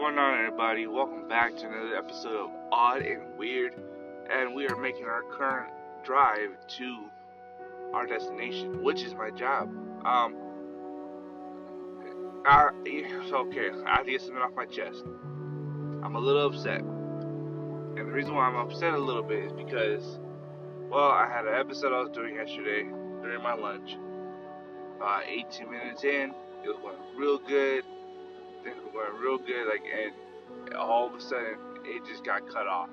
going on, everybody? Welcome back to another episode of Odd and Weird, and we are making our current drive to our destination, which is my job. Um, I, okay, I have to get something off my chest. I'm a little upset, and the reason why I'm upset a little bit is because, well, I had an episode I was doing yesterday during my lunch. Uh, 18 minutes in, it was going real good things were real good, like, and all of a sudden it just got cut off.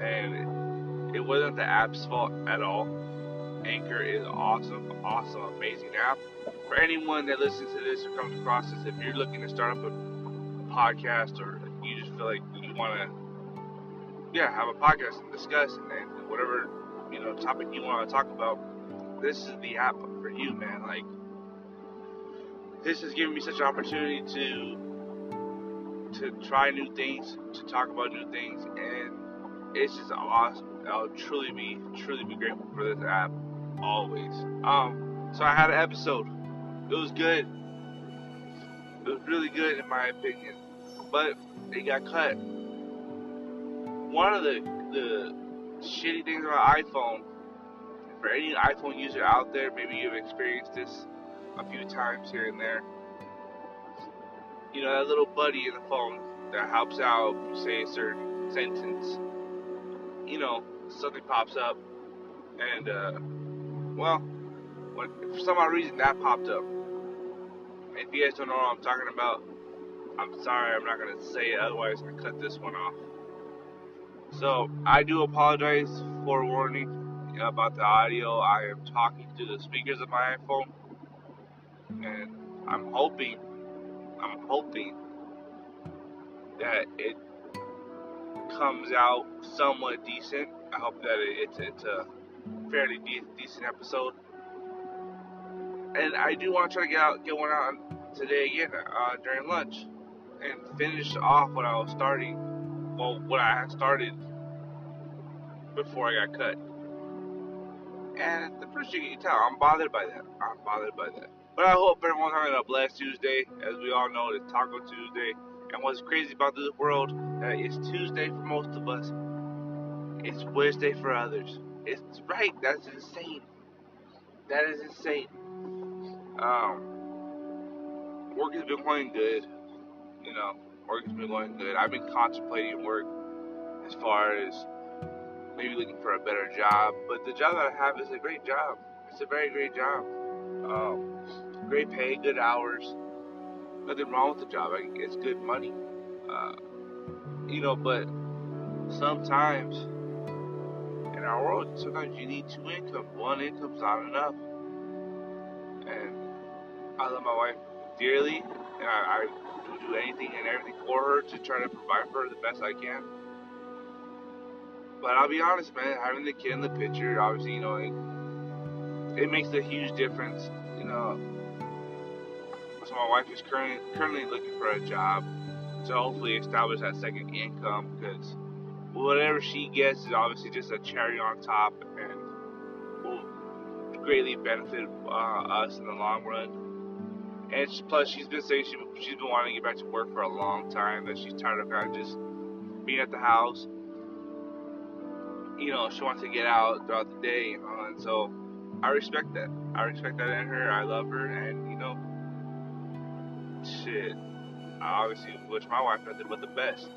And it, wasn't the app's fault at all. Anchor is awesome, awesome, amazing app. For anyone that listens to this or comes across this, if you're looking to start up a podcast or you just feel like you want to, yeah, have a podcast and discuss and whatever you know topic you want to talk about, this is the app for you, man. Like this has given me such an opportunity to to try new things, to talk about new things, and it's just awesome. I'll truly be truly be grateful for this app always. Um, so I had an episode. It was good. It was really good in my opinion, but it got cut. One of the the shitty things about iPhone, for any iPhone user out there, maybe you've experienced this a few times here and there. You know, that little buddy in the phone that helps out, say a certain sentence. You know, something pops up, and, uh, well, when, for some odd reason that popped up. If you guys don't know what I'm talking about, I'm sorry, I'm not to say it, otherwise I cut this one off. So, I do apologize for warning about the audio. I am talking to the speakers of my iPhone and I'm hoping, I'm hoping that it comes out somewhat decent. I hope that it's it's a fairly de- decent episode, and I do want to try to get out get one out today again uh, during lunch and finish off what I was starting, well, what I had started before I got cut. And the first thing you can tell, I'm bothered by that. I'm bothered by that. But I hope everyone's having a blessed Tuesday. As we all know, it's Taco Tuesday. And what's crazy about this world, that it's Tuesday for most of us. It's Wednesday for others. It's right. That's insane. That is insane. Um, work has been going good. You know, work has been going good. I've been contemplating work as far as maybe looking for a better job. But the job that I have is a great job. It's a very great job. Um, great pay, good hours. Nothing wrong with the job. it's good money. Uh, you know, but sometimes in our world, sometimes you need two incomes. One income's not enough. And I love my wife dearly, and I, I do, anything and everything for her to try to provide for her the best I can. But I'll be honest, man, having the kid in the picture, obviously, you know, it, it makes a huge difference. You know, so my wife is currently currently looking for a job to hopefully establish that second income because whatever she gets is obviously just a cherry on top and will greatly benefit uh, us in the long run. And she, plus, she's been saying she, she's been wanting to get back to work for a long time. That she's tired of kind of just being at the house. You know, she wants to get out throughout the day, you know, and so I respect that. I respect that in her. I love her, and you know, shit. I obviously wish my wife nothing but the best.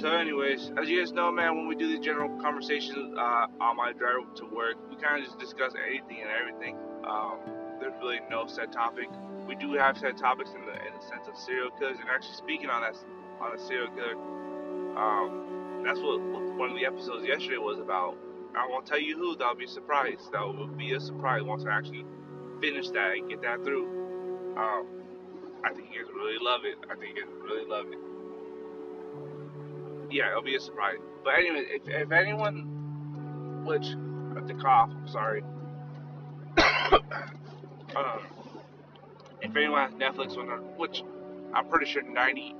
So, anyways, as you guys know, man, when we do these general conversations uh, on my drive to work, we kind of just discuss anything and everything. Um, there's really no set topic. We do have set topics in the in the sense of serial killers, and actually speaking on that on a serial killer, um, that's what, what one of the episodes yesterday was about. I won't tell you who. That'll be a surprise. That will be a surprise once I actually finish that and get that through. Um, I think you guys really love it. I think you guys really love it. Yeah, it'll be a surprise. But anyway, if, if anyone, which, at the cough, sorry. um, if anyone has Netflix, which I'm pretty sure 99%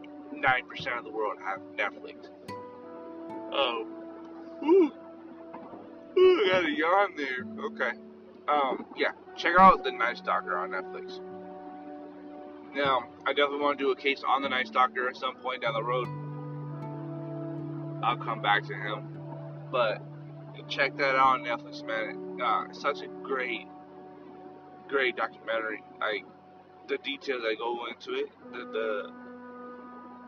of the world have Netflix. Oh. Ooh. Got a yawn there. Okay. Um, yeah. Check out The Night Stalker on Netflix. Now, I definitely want to do a case on the Night Stalker at some point down the road. I'll come back to him. But check that out on Netflix, man. Uh, such a great, great documentary. Like the details that go into it. The the,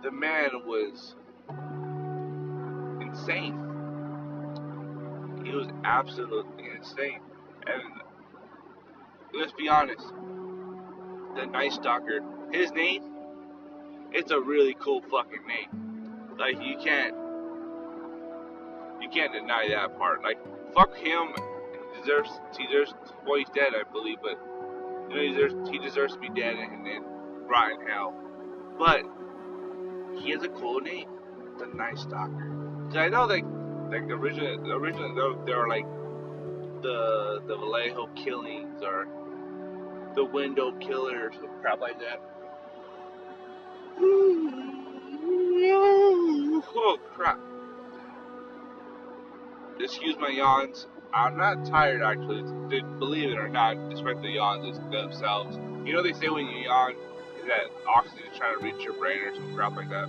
the man was insane. He was absolutely insane. And let's be honest, the Night Stalker, his name, it's a really cool fucking name. Like you can't you can't deny that part. Like fuck him. He deserves he deserves well he's dead I believe, but you know he deserves he deserves to be dead and, and rot in hell. But he has a cool name, the Night Stalker. Cause I know like like originally originally there, there are like the the Vallejo killings or the window killers or crap like that. Oh crap. Excuse my yawns. I'm not tired actually. Believe it or not, despite the yawns themselves. You know they say when you yawn that oxygen is trying to reach your brain or some crap like that.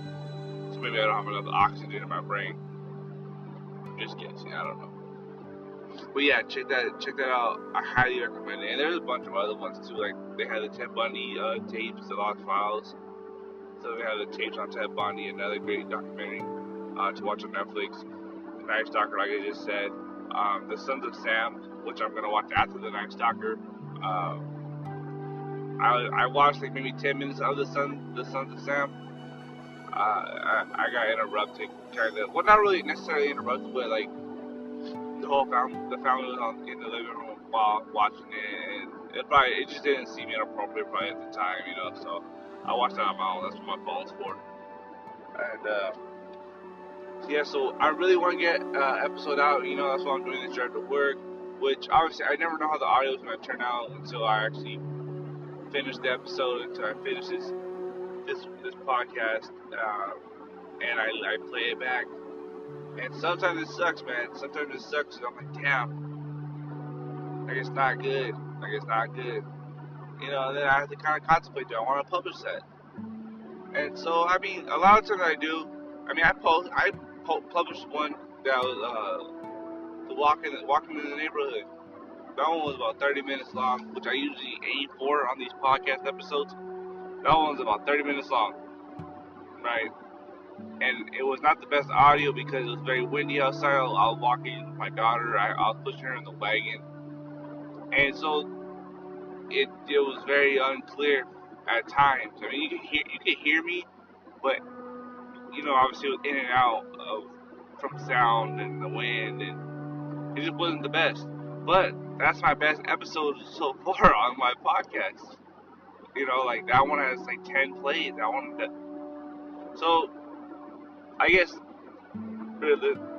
So maybe I don't have enough oxygen in my brain. Just guessing, I don't know. But yeah, check that check that out. I highly recommend it. And there's a bunch of other ones too. Like they had the Ted Bundy uh, tapes, the Lost Files. So they have the tapes on Ted Bundy, another great documentary uh, to watch on Netflix. The Night Stalker, like I just said. Um, the Sons of Sam, which I'm gonna watch after the Night Stalker. Um, I, I watched like maybe 10 minutes of the Son, the Sons of Sam. Uh, I, I got interrupted, kind of. Well, not really necessarily interrupted, but like the whole family, the family was on, in the living room while watching it, and it probably it just didn't seem inappropriate probably at the time, you know. So I watched that on my own. That's what my phone's for. And uh, yeah, so I really want to get uh, episode out. You know, that's why I'm doing this drive to work. Which obviously I never know how the audio is going to turn out until I actually finish the episode, until I finish this this this podcast, uh, and I, I play it back and sometimes it sucks, man. Sometimes it sucks, and I'm like, damn, like it's not good. Like it's not good. You know, and then I have to kind of contemplate, do I want to publish that? And so, I mean, a lot of times I do. I mean, I post, I po- published one that was uh, the walking, walking in the neighborhood. That one was about 30 minutes long, which I usually aim for on these podcast episodes. That one's about 30 minutes long, right? and it was not the best audio because it was very windy outside. I was walking my daughter. I, I was pushing her in the wagon, and so it it was very unclear at times. I mean, you could hear you could hear me, but you know, obviously it was in and out of from sound and the wind, and it just wasn't the best. But that's my best episode so far on my podcast. You know, like that one has like ten plays. That one, so I guess,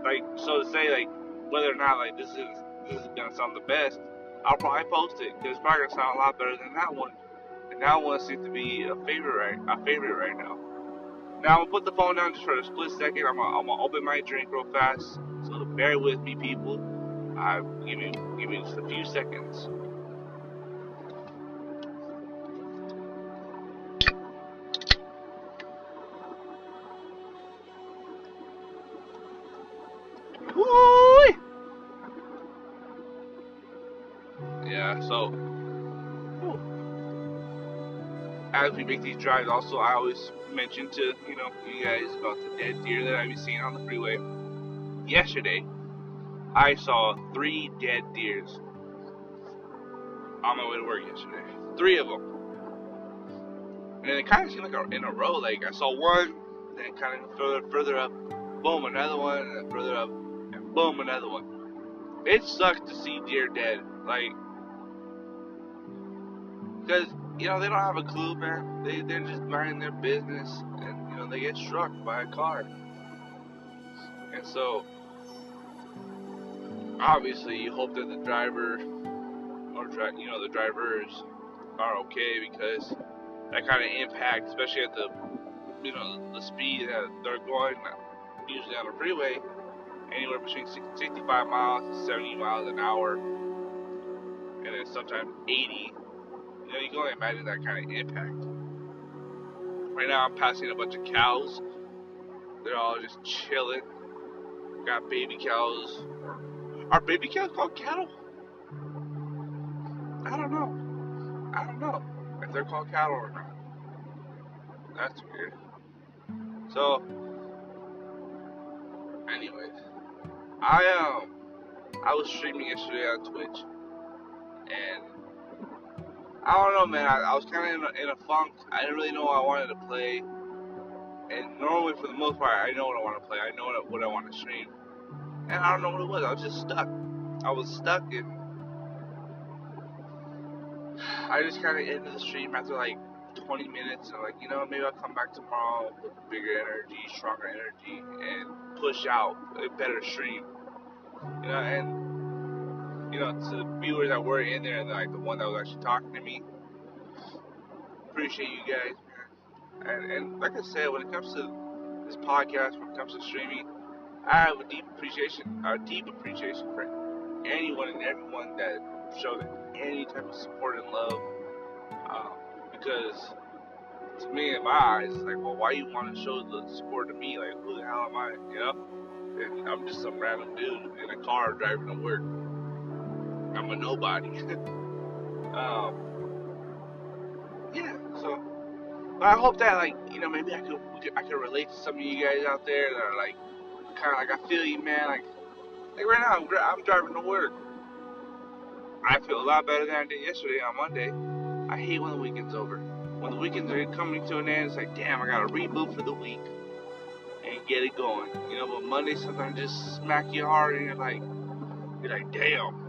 like, so to say, like, whether or not like this is this is gonna sound the best, I'll probably post it because it's probably gonna sound a lot better than that one. And that one seems to be a favorite right, a favorite right now. Now I'm gonna put the phone down just for a split second. I'm gonna, I'm gonna open my drink real fast. So bear with me, people. I give me give me just a few seconds. So, as we make these drives, also I always mention to you know you guys about the dead deer that I've been seeing on the freeway. Yesterday, I saw three dead deers on my way to work yesterday. Three of them, and it kind of seemed like in a row. Like I saw one, then kind of further further up, boom, another one, and further up, and boom, another one. It sucks to see deer dead. Like because you know they don't have a clue, man. They they're just minding their business, and you know they get struck by a car, and so obviously you hope that the driver or you know the drivers are okay because that kind of impact, especially at the you know the speed that they're going, uh, usually on the freeway, anywhere between 65 miles to 70 miles an hour, and then sometimes 80 you know, you can only imagine that kind of impact. Right now, I'm passing a bunch of cows. They're all just chilling. Got baby cows. Are baby cows called cattle? I don't know. I don't know if they're called cattle or not. That's weird. So, anyways, I um, I was streaming yesterday on Twitch, and I don't know, man. I, I was kind of in, in, a funk. I didn't really know what I wanted to play. And normally, for the most part, I know what I want to play. I know what, what I want to stream. And I don't know what it was. I was just stuck. I was stuck in. I just kind of ended the stream after like 20 minutes. And like, you know, maybe I'll come back tomorrow with bigger energy, stronger energy, and push out a better stream. You know, and you know, to the viewers that were in there like the one that was actually talking to me. Appreciate you guys, man. And, and like I said, when it comes to this podcast, when it comes to streaming, I have a deep appreciation, a deep appreciation for anyone and everyone that showed any type of support and love. Um, because to me, in my eyes, it's like, well, why you want to show the support to me? Like, who the hell am I? You know? And I'm just some random dude in a car driving to work. I'm a nobody. um, yeah, so but I hope that like you know maybe I could, I could relate to some of you guys out there that are like kind of like I feel you, man. Like like right now I'm, I'm driving to work. I feel a lot better than I did yesterday on Monday. I hate when the weekend's over. When the weekends are coming to an end, it's like damn, I got to reboot for the week and get it going. You know, but Monday sometimes just smack you hard and you're like, you're like damn.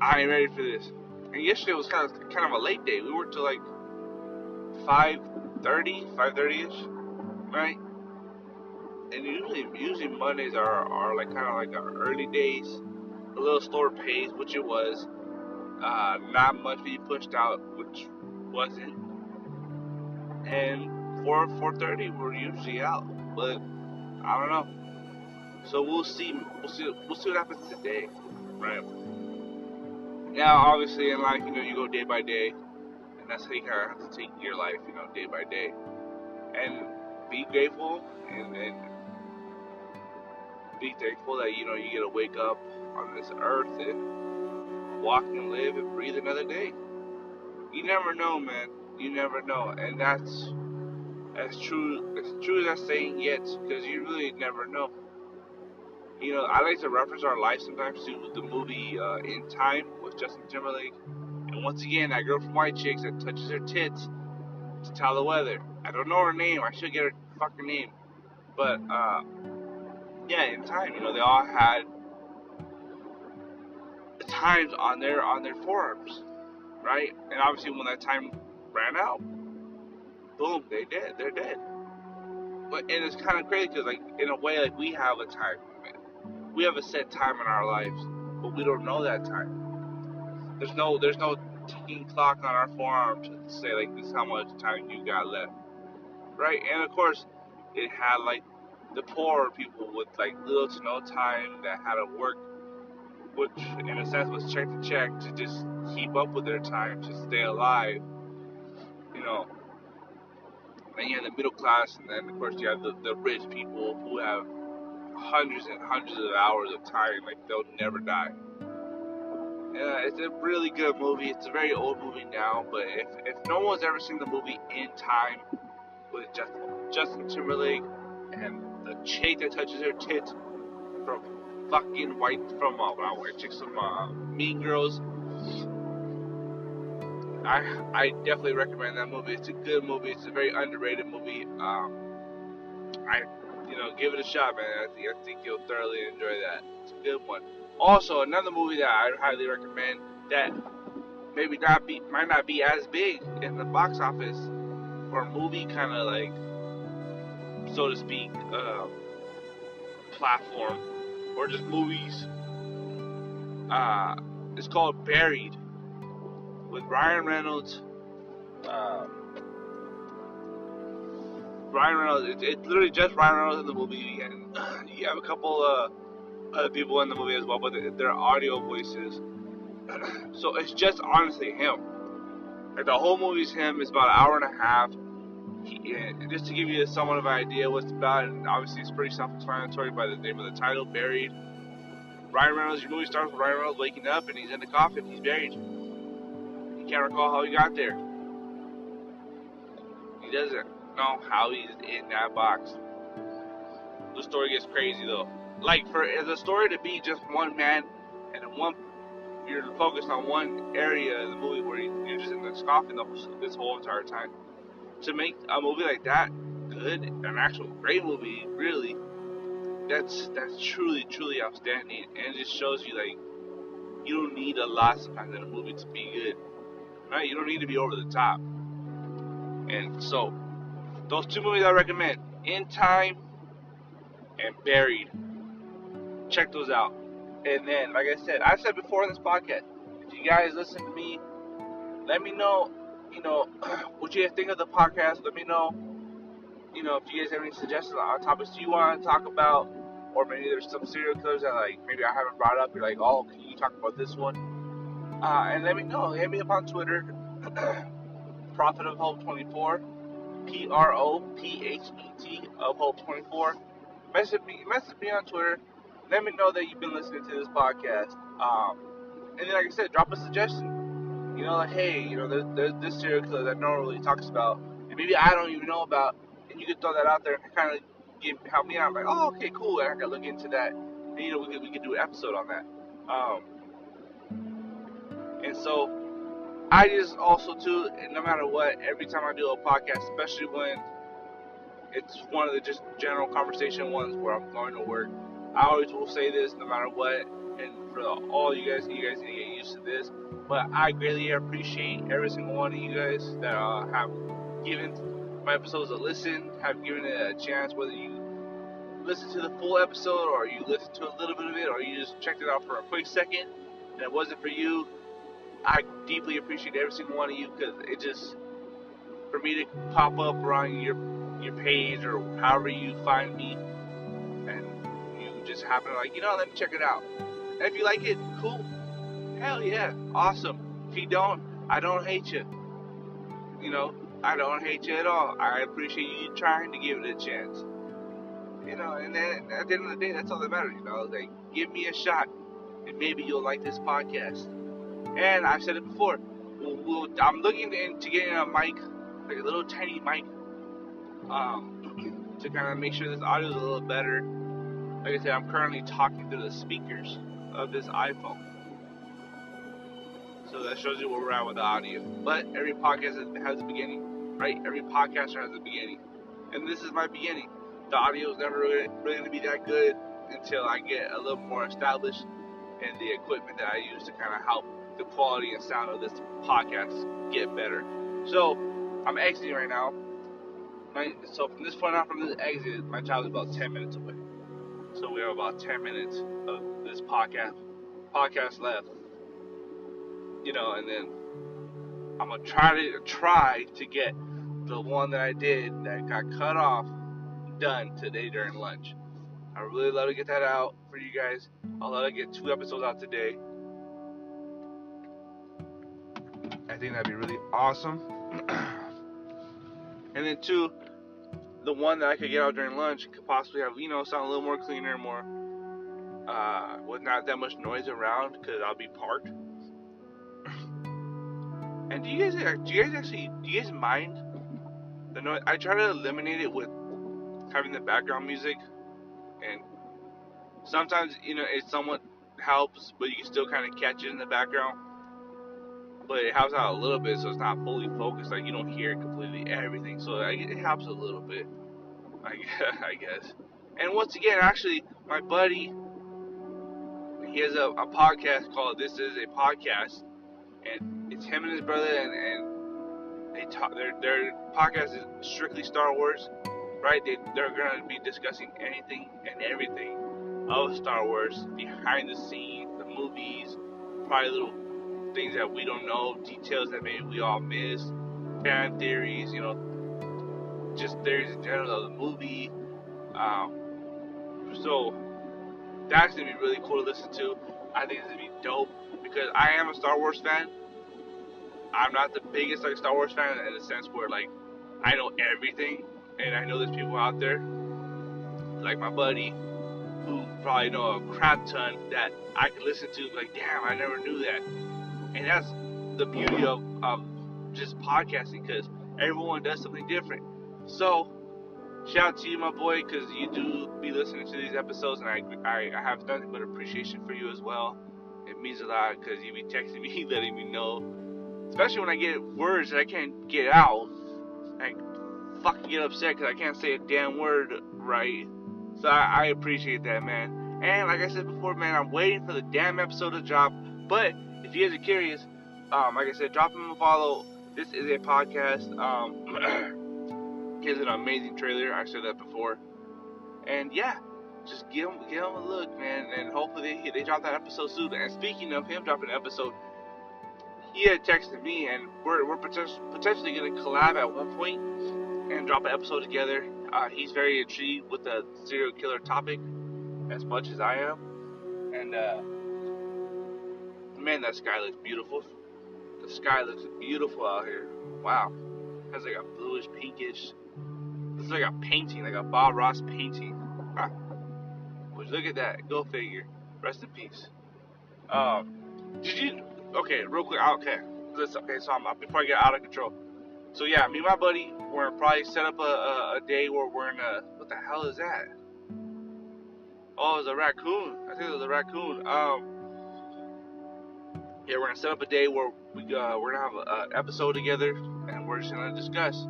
I ain't ready for this. And yesterday was kind of kind of a late day. We worked till like 5:30, 5:30 ish, right? And usually, usually Mondays are are like kind of like our early days, a little slower pace, which it was. Uh, not much being pushed out, which wasn't. And 4 4:30 we're usually out, but I don't know. So we'll see. We'll see. We'll see what happens today, right? Now, obviously, in life, you know, you go day by day, and that's how you kind of have to take your life, you know, day by day, and be grateful and, and be thankful that you know you get to wake up on this earth and walk and live and breathe another day. You never know, man. You never know, and that's as true as true as that saying yet, because you really never know you know, I like to reference our life sometimes to the movie uh, In Time with Justin Timberlake. And once again, that girl from White Chicks that touches her tits to tell the weather. I don't know her name. I should get her fucking name. But uh, yeah, in time, you know, they all had times on their on their forearms, right? And obviously, when that time ran out, boom, they dead. They're dead. But and it's kind of crazy because, like, in a way, like we have a time we have a set time in our lives, but we don't know that time. There's no there's no ticking clock on our forearm to say like this is how much time you got left. Right? And of course it had like the poorer people with like little to no time that had to work which in a sense was check to check to just keep up with their time to stay alive. You know. Then you have the middle class and then of course you have the, the rich people who have hundreds and hundreds of hours of time, like they'll never die. Yeah, it's a really good movie. It's a very old movie now, but if, if no one's ever seen the movie In Time with Justin, Justin Timberlake and the chick that touches her tits from fucking white from uh, not white chicks from uh, Mean Girls, I I definitely recommend that movie. It's a good movie. It's a very underrated movie. Um, I you know, give it a shot, man. I think, I think you'll thoroughly enjoy that. It's a good one. Also, another movie that I highly recommend that maybe not be might not be as big in the box office or movie kind of like so to speak uh, platform or just movies. Uh, it's called Buried with Ryan Reynolds. Uh, Ryan Reynolds. It's, it's literally just Ryan Reynolds in the movie, and you have a couple uh, other people in the movie as well, but they're audio voices. so it's just honestly him. Like the whole movie's him. It's about an hour and a half. he, just to give you somewhat of an idea what's about, and obviously it's pretty self-explanatory by the name of the title, Buried. Ryan Reynolds, your movie starts with Ryan Reynolds waking up and he's in the coffin, he's buried. He can't recall how he got there. He doesn't know how he's in that box. The story gets crazy though. Like for the story to be just one man and one you're focused on one area of the movie where you're just in the coffin this whole entire time. To make a movie like that good, an actual great movie, really, that's that's truly truly outstanding, and it just shows you like you don't need a lot sometimes in a movie to be good, right? You don't need to be over the top. And so, those two movies I recommend: In Time and Buried. Check those out. And then, like I said, I said before in this podcast, if you guys listen to me, let me know, you know, what you guys think of the podcast. Let me know, you know, if you guys have any suggestions on topics you want to talk about, or maybe there's some serial killers that like maybe I haven't brought up. You're like, oh, can you talk about this one? Uh, and let me know. Hit me up on Twitter, Prophet of Hope 24, P R O P H E T of Hope 24. Message me, message me on Twitter let me know that you've been listening to this podcast. Um, and then, like I said, drop a suggestion. You know, like, hey, you know, there's, there's this serial killer that no one really talks about, and maybe I don't even know about, and you could throw that out there and kind of give help me out. I'm like, oh, okay, cool. I gotta look into that. And, you know, we could we could do an episode on that. Um, and so, I just also too, no matter what, every time I do a podcast, especially when it's one of the just general conversation ones where I'm going to work I always will say this no matter what, and for all you guys, you guys need to get used to this. But I greatly appreciate every single one of you guys that uh, have given my episodes a listen, have given it a chance, whether you listen to the full episode or you listen to a little bit of it or you just checked it out for a quick second and it wasn't for you. I deeply appreciate every single one of you because it just for me to pop up on your your page or however you find me and you just happen to like, you know, let me check it out. And if you like it, cool. Hell yeah, awesome. If you don't, I don't hate you. You know, I don't hate you at all. I appreciate you trying to give it a chance. You know, and then at the end of the day, that's all that matters. You know, like give me a shot, and maybe you'll like this podcast. And I've said it before. We'll, we'll, I'm looking into getting a mic, like a little tiny mic, um, to kind of make sure this audio is a little better like I said, I'm currently talking through the speakers of this iPhone. So that shows you where we're at with the audio. But every podcast has a beginning, right? Every podcaster has a beginning. And this is my beginning. The audio is never really, really going to be that good until I get a little more established and the equipment that I use to kind of help the quality and sound of this podcast get better. So I'm exiting right now. My, so from this point on, from this exit, my job is about 10 minutes away. So we have about 10 minutes of this podcast podcast left. You know, and then I'm gonna try to try to get the one that I did that got cut off done today during lunch. I really love to get that out for you guys. I'll let to get two episodes out today. I think that'd be really awesome. and then two, the one that I could get out during lunch could possibly have, you know, sound a little more cleaner, more, uh, with not that much noise around because I'll be parked. and do you guys, do you guys actually, do you guys mind the noise? I try to eliminate it with having the background music, and sometimes, you know, it somewhat helps, but you can still kind of catch it in the background. But it helps out a little bit, so it's not fully focused. Like you don't hear completely everything, so it helps a little bit. I guess. And once again, actually, my buddy, he has a, a podcast called "This Is a Podcast," and it's him and his brother, and, and they talk. Their their podcast is strictly Star Wars, right? They they're gonna be discussing anything and everything of Star Wars, behind the scenes, the movies, probably little things that we don't know, details that maybe we all missed, fan theories, you know, just theories in general of the movie. Um, so that's gonna be really cool to listen to. I think it's gonna be dope because I am a Star Wars fan. I'm not the biggest like Star Wars fan in the sense where like I know everything, and I know there's people out there, like my buddy, who probably know a crap ton that I could listen to, like, damn, I never knew that. And that's the beauty of, of just podcasting, because everyone does something different. So, shout out to you, my boy, because you do be listening to these episodes, and I, I, I have nothing but appreciation for you as well. It means a lot because you be texting me, letting me know, especially when I get words that I can't get out. I fucking get upset because I can't say a damn word right. So I, I appreciate that, man. And like I said before, man, I'm waiting for the damn episode to drop. But if you guys are curious, um, like I said, drop him a follow. This is a podcast. Um, here's an amazing trailer. I said that before. And yeah, just give him, give him a look, man. And hopefully they, they drop that episode soon. And speaking of him dropping an episode, he had texted me, and we're, we're potentially going to collab at one point and drop an episode together. Uh, he's very intrigued with the serial killer topic as much as I am. And, uh, man, that sky looks beautiful. The sky looks beautiful out here. Wow. It has like a bluish, pinkish. It's like a painting, like a Bob Ross painting. Which, look at that. Go figure. Rest in peace. Um, did you? Okay, real quick. Okay, listen. Okay, so I'm before I get out of control. So yeah, me and my buddy, we're probably set up a, a, a day where we're gonna. What the hell is that? Oh, it's a raccoon. I think it was a raccoon. Um, yeah, we're gonna set up a day where we uh, we're gonna have an episode together, and we're just gonna discuss.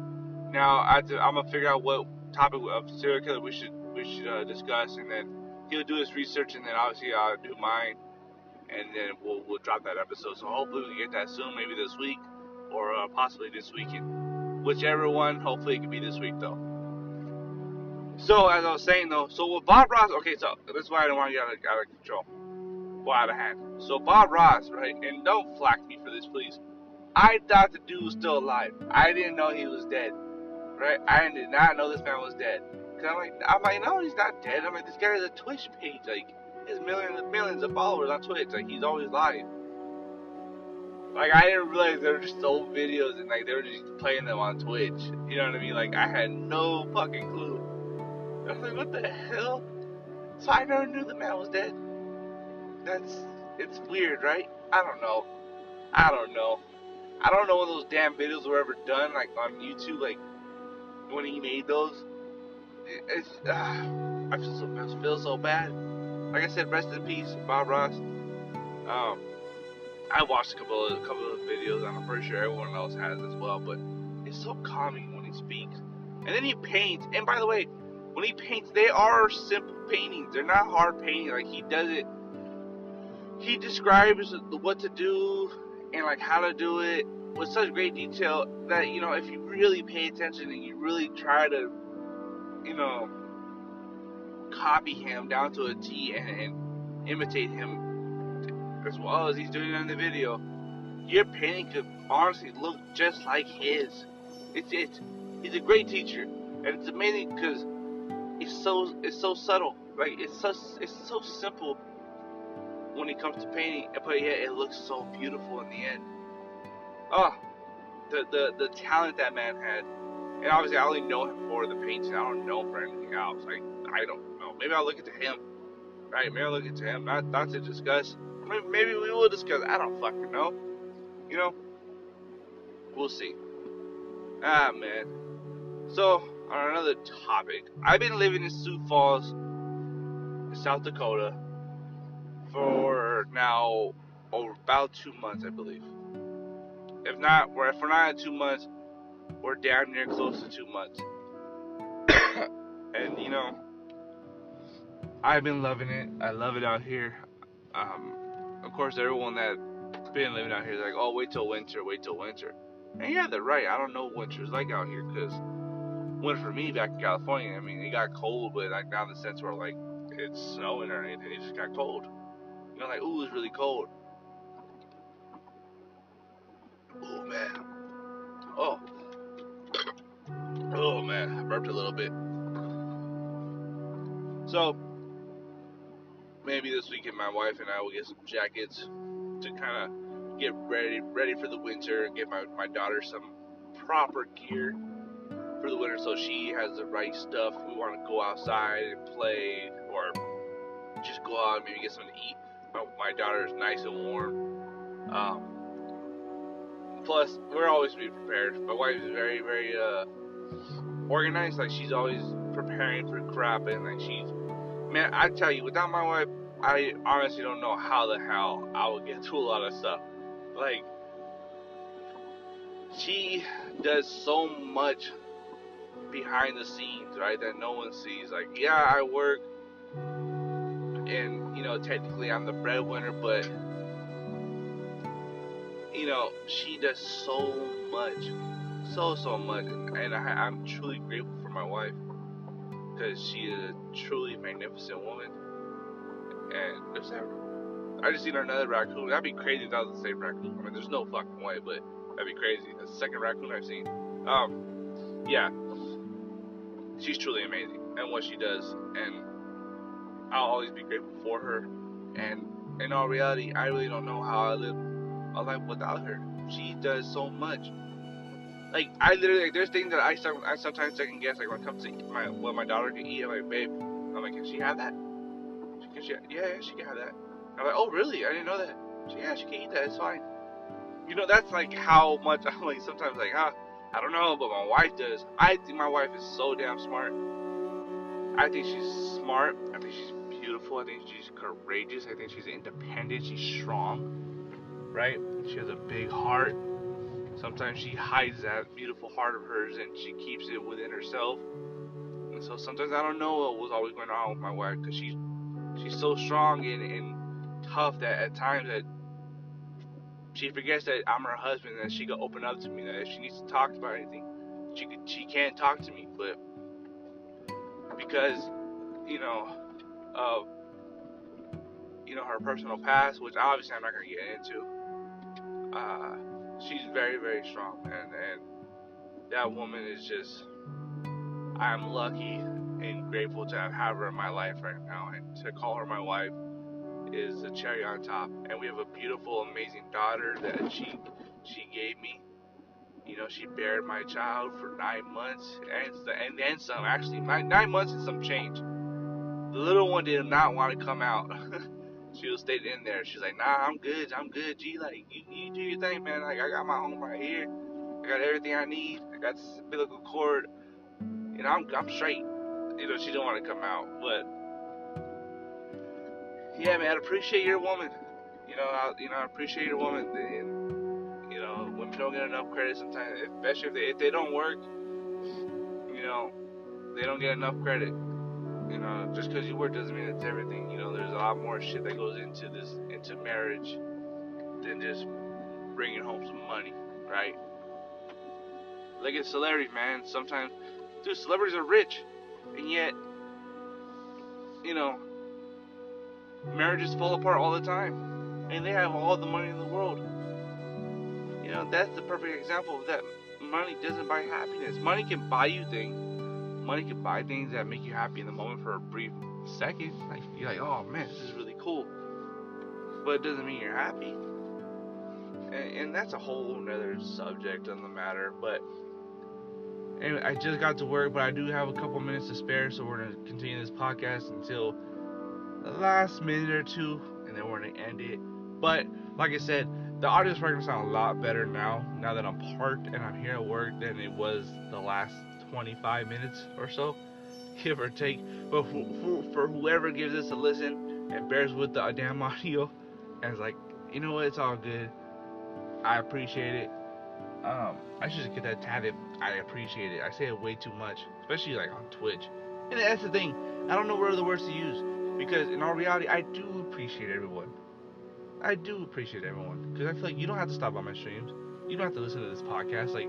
Now, I am gonna figure out what topic of serial killer we should we should uh, discuss, and then he'll do his research, and then obviously I'll do mine, and then we'll we'll drop that episode. So hopefully we get that soon, maybe this week or uh, possibly this weekend. Whichever one, hopefully it can be this week though. So as I was saying though, so with Bob Ross, okay, so that's why I don't want to get out of, out of control, of hand. So Bob Ross, right, and don't flack me for this, please. I thought the dude was still alive. I didn't know he was dead, right? I did not know this man was dead. Cause I'm like, I'm like, no, he's not dead. I'm like, this guy has a Twitch page, like, he has millions and millions of followers on Twitch. Like, he's always live. Like I didn't realize they were just old videos and like they were just playing them on Twitch. You know what I mean? Like I had no fucking clue. I was like, what the hell? So I never knew the man was dead. That's it's weird, right? I don't know. I don't know. I don't know when those damn videos were ever done, like on YouTube, like when he made those. It's uh, I feel so I feel so bad. Like I said, rest in peace, Bob Ross. Um, I watched a couple of a couple of videos, I'm pretty sure everyone else has as well. But it's so calming when he speaks, and then he paints. And by the way, when he paints, they are simple paintings. They're not hard painting. Like he does it. He describes what to do and like how to do it with such great detail that you know if you really pay attention and you really try to, you know, copy him down to a T and, and imitate him as well as he's doing in the video, your painting could honestly look just like his. It's it's he's a great teacher, and it's amazing because it's so it's so subtle. Like it's so it's so simple when it comes to painting, but yet it looks so beautiful in the end. Oh, the the the talent that man had, and obviously I only know him for the painting. I don't know for anything else. Like I don't know. Maybe I'll look into him. Right? Maybe I'll look into him. Not not to discuss Maybe we will discuss. I don't fucking know. You know? We'll see. Ah, man. So, on another topic, I've been living in Sioux Falls, South Dakota, for now over about two months, I believe. If not, we're if we're not at two months, we're damn near close to two months. and you know, I've been loving it. I love it out here. Um, of course, everyone that's been living out here is like, oh, wait till winter, wait till winter. And yeah, they're right. I don't know what winter's like out here because winter for me back in California, I mean, it got cold, but like in the sense where like it's snowing or anything. It just got cold. You know, like, ooh, it's really cold. Oh, man. Oh. Oh, man. I burped a little bit. So, maybe this weekend my wife and I will get some jackets to kind of get ready ready for the winter and get my, my daughter some proper gear for the winter, so she has the right stuff. We want to go outside and play, or just go out and maybe get something to eat. My, my daughter is nice and warm. Um, plus, we're always be prepared. My wife is very, very uh, organized. Like she's always preparing for crap, and like she's man. I tell you, without my wife, I honestly don't know how the hell I would get through a lot of stuff. Like she does so much behind the scenes, right? That no one sees. Like, yeah, I work, and you know, technically I'm the breadwinner, but you know, she does so much, so so much, and I, I'm truly grateful for my wife because she is a truly magnificent woman. And there's that. I just seen another raccoon. That'd be crazy if that was the same raccoon. I mean, there's no fucking way, but that'd be crazy. The second raccoon I've seen. Um, yeah, she's truly amazing and what she does, and I'll always be grateful for her. And in all reality, I really don't know how I live a life without her. She does so much. Like I literally, like, there's things that I I sometimes second guess. Like when it comes to my what my daughter can eat, I'm like, babe, I'm like, can she have that? Can she? Yeah, yeah, she can have that. I'm like, oh really? I didn't know that. She, yeah, she can eat that. It's fine. You know, that's like how much I'm like sometimes like, huh? I don't know, but my wife does. I think my wife is so damn smart. I think she's smart. I think she's beautiful. I think she's courageous. I think she's independent. She's strong, right? She has a big heart. Sometimes she hides that beautiful heart of hers and she keeps it within herself. And so sometimes I don't know what was always going on with my wife because she's she's so strong and, and tough that at times that she forgets that I'm her husband and she can open up to me. That if she needs to talk about anything, she could, she can't talk to me. But because you know of you know her personal past, which obviously I'm not gonna get into. Uh, she's very very strong, and and that woman is just. I'm lucky and grateful to have her in my life right now, and to call her my wife is a cherry on top. And we have a beautiful, amazing daughter that she she gave me. You know, she bared my child for nine months and and then some. Actually, nine, nine months and some change. The little one did not want to come out. she was stayed in there. She's like, Nah, I'm good. I'm good. G, like you, you do your thing, man. Like I got my home right here. I got everything I need. I got this umbilical cord. You know, I'm I'm straight. You know, she don't want to come out, but yeah, man, I appreciate your woman. You know, I, you know, I appreciate your woman. And, you know, women don't get enough credit sometimes, especially if they if they don't work. You know, they don't get enough credit. You uh, know, just because you work doesn't mean it's everything. You know, there's a lot more shit that goes into this into marriage than just bringing home some money, right? Look at celebrities, man. Sometimes, dude, celebrities are rich, and yet, you know, marriages fall apart all the time, and they have all the money in the world. You know, that's the perfect example of that. Money doesn't buy happiness. Money can buy you things. Money can buy things that make you happy in the moment for a brief second. Like you're like, oh man, this is really cool. But it doesn't mean you're happy. And, and that's a whole nother subject on the matter. But anyway, I just got to work, but I do have a couple minutes to spare, so we're gonna continue this podcast until the last minute or two, and then we're gonna end it. But like I said, the audio is probably gonna sound a lot better now. Now that I'm parked and I'm here at work than it was the last 25 minutes or so, give or take. But for, for, whoever gives this a listen and bears with the damn audio, and it's like, you know what, it's all good. I appreciate it. Um, I should get that tatted. I appreciate it. I say it way too much, especially like on Twitch. And that's the thing. I don't know what other words to use. Because in all reality, I do appreciate everyone. I do appreciate everyone. Because I feel like you don't have to stop by my streams. You don't have to listen to this podcast. Like,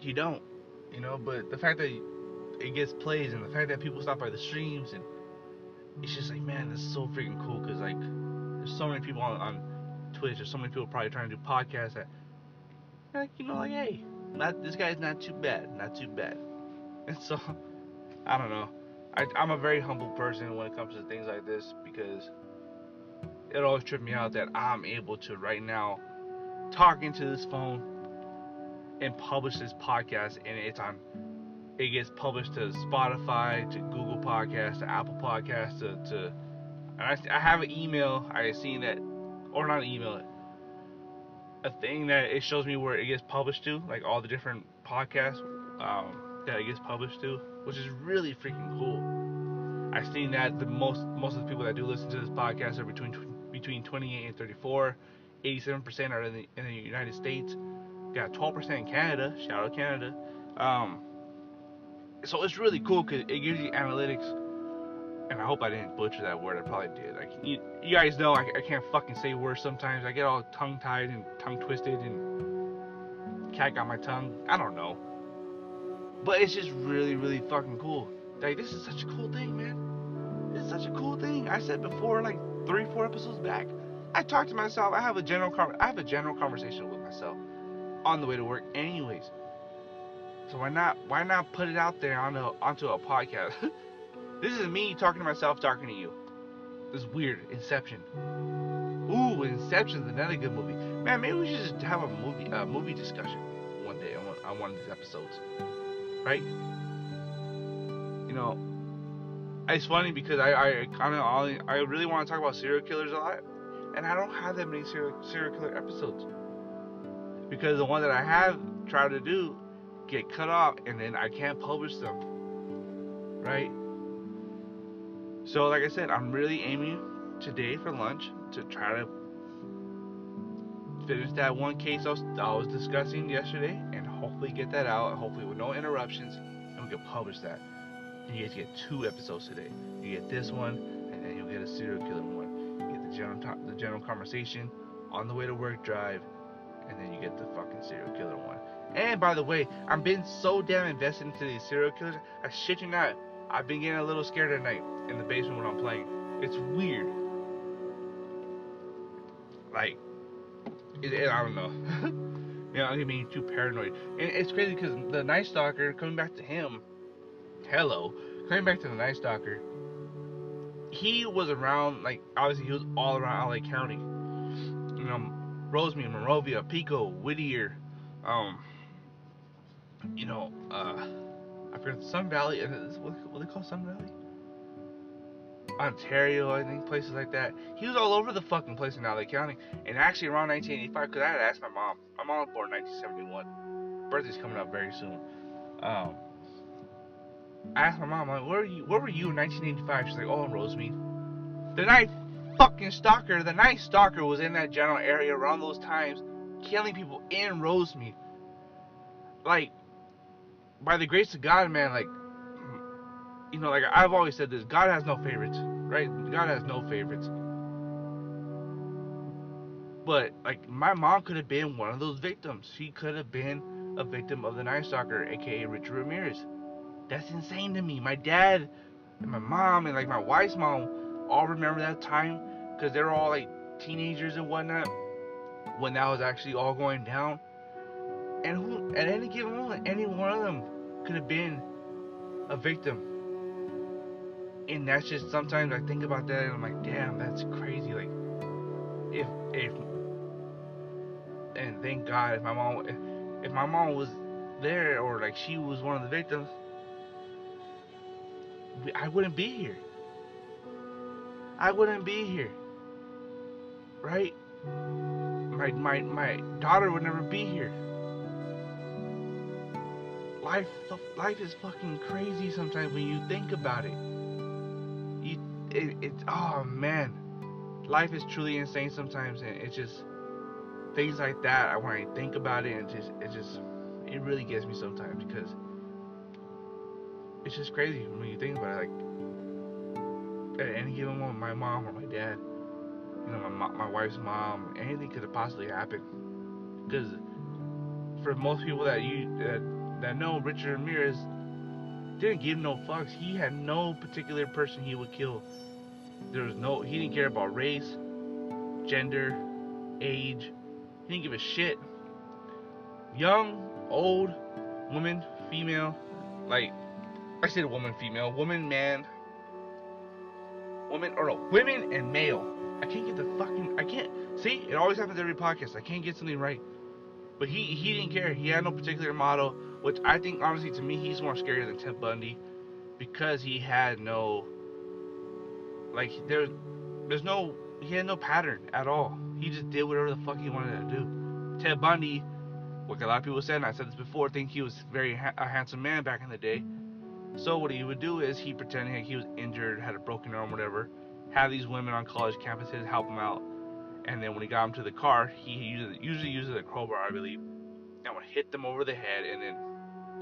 you don't. You know, but the fact that it gets plays and the fact that people stop by the streams and it's just like, man, this is so freaking cool. Because, like, there's so many people on, on Twitch. There's so many people probably trying to do podcasts that, like, you know, like, hey, not this guy's not too bad. Not too bad. And so, I don't know. I, I'm a very humble person when it comes to things like this because it always tripped me out that I'm able to right now talk into this phone and publish this podcast, and it's on. It gets published to Spotify, to Google Podcasts, to Apple Podcasts, to, to I, I have an email. I seen that, or not an email, a thing that it shows me where it gets published to, like all the different podcasts um, that it gets published to, which is really freaking cool. I've seen that the most most of the people that do listen to this podcast are between between 28 and 34. 87% are in the, in the United States. Got 12% in Canada. Shout out Canada. Um, so it's really cool because it gives you analytics. And I hope I didn't butcher that word. I probably did. Like you, you guys know, I, I can't fucking say words sometimes. I get all tongue tied and tongue twisted and cat got my tongue. I don't know. But it's just really, really fucking cool. Like this is such a cool thing, man. It's such a cool thing. I said before, like three, four episodes back, I talk to myself. I have a general, I have a general conversation with myself on the way to work, anyways. So why not, why not put it out there onto onto a podcast? this is me talking to myself, talking to you. This is weird Inception. Ooh, Inception's another good movie. Man, maybe we should just have a movie, a movie discussion one day on one, on one of these episodes, right? You know, it's funny because I, I kind of I really want to talk about serial killers a lot, and I don't have that many serial, serial killer episodes because the one that I have tried to do get cut off, and then I can't publish them, right? So, like I said, I'm really aiming today for lunch to try to finish that one case I was, I was discussing yesterday, and hopefully get that out, hopefully with no interruptions, and we can publish that you guys get two episodes today. You get this one, and then you'll get a serial killer one. You get the general the general conversation on the way to work drive, and then you get the fucking serial killer one. And by the way, I'm being so damn invested into these serial killers. I shit you not, I've been getting a little scared at night in the basement when I'm playing. It's weird. Like, it, it, I don't know. you know, I'm getting too paranoid. And it's crazy because the Night Stalker, coming back to him, hello, coming back to the Night Stalker, he was around, like, obviously he was all around LA County. You know, Rosemead, Monrovia, Pico, Whittier, um, you know, uh, I forget, Sun Valley, what, what they call Sun Valley? Ontario, I think, places like that. He was all over the fucking place in LA County. And actually around 1985, because I had asked my mom, my mom was born in 1971. Birthday's coming up very soon. Um, I asked my mom, like, where were you? Where were you in 1985? She's like, oh, in Rosemead. The night fucking stalker, the night stalker was in that general area around those times, killing people in Rosemead. Like, by the grace of God, man, like, you know, like I've always said this, God has no favorites, right? God has no favorites. But like, my mom could have been one of those victims. She could have been a victim of the Night Stalker, aka Richard Ramirez. That's insane to me. My dad and my mom and like my wife's mom all remember that time because they were all like teenagers and whatnot when that was actually all going down. And who, at any given moment, any one of them could have been a victim. And that's just sometimes I think about that and I'm like, damn, that's crazy. Like, if if and thank God if my mom if, if my mom was there or like she was one of the victims, I wouldn't be here. I wouldn't be here. Right? My my my daughter would never be here. Life life is fucking crazy sometimes when you think about it. You it, it oh man. Life is truly insane sometimes and it's just things like that I when I think about it and just it just it really gets me sometimes because it's just crazy when you think about it. Like at any given moment, my mom or my dad, you know, my my wife's mom, anything could have possibly happened. Because for most people that you that that know Richard Ramirez didn't give no fucks. He had no particular person he would kill. There was no he didn't care about race, gender, age. He didn't give a shit. Young, old, woman, female, like I said woman, female, woman, man, woman, or no, women and male. I can't get the fucking, I can't, see, it always happens every podcast. I can't get something right. But he he didn't care. He had no particular motto, which I think honestly to me he's more scarier than Ted Bundy because he had no like there there's no he had no pattern at all. He just did whatever the fuck he wanted to do. Ted Bundy, like a lot of people said, and I said this before, think he was very ha- a handsome man back in the day. So what he would do is he pretended like he was injured, had a broken arm, whatever. Have these women on college campuses help him out, and then when he got them to the car, he usually, usually uses a crowbar, I believe, and would hit them over the head, and then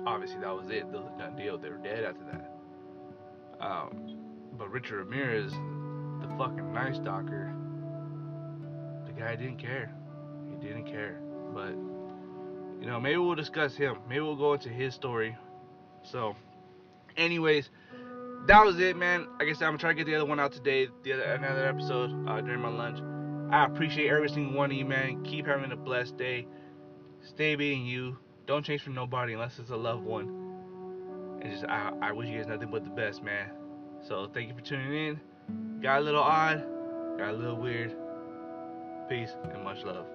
obviously that was it. A done deal. They were dead after that. Um, but Richard Ramirez, the fucking Night Stalker, the guy didn't care. He didn't care. But you know, maybe we'll discuss him. Maybe we'll go into his story. So, anyways, that was it, man. Like I said, I'm gonna try to get the other one out today, the other another episode uh, during my lunch. I appreciate every single one of you, man. Keep having a blessed day. Stay being you. Don't change for nobody unless it's a loved one. And just I, I wish you guys nothing but the best, man. So thank you for tuning in. Got a little odd, got a little weird. Peace and much love.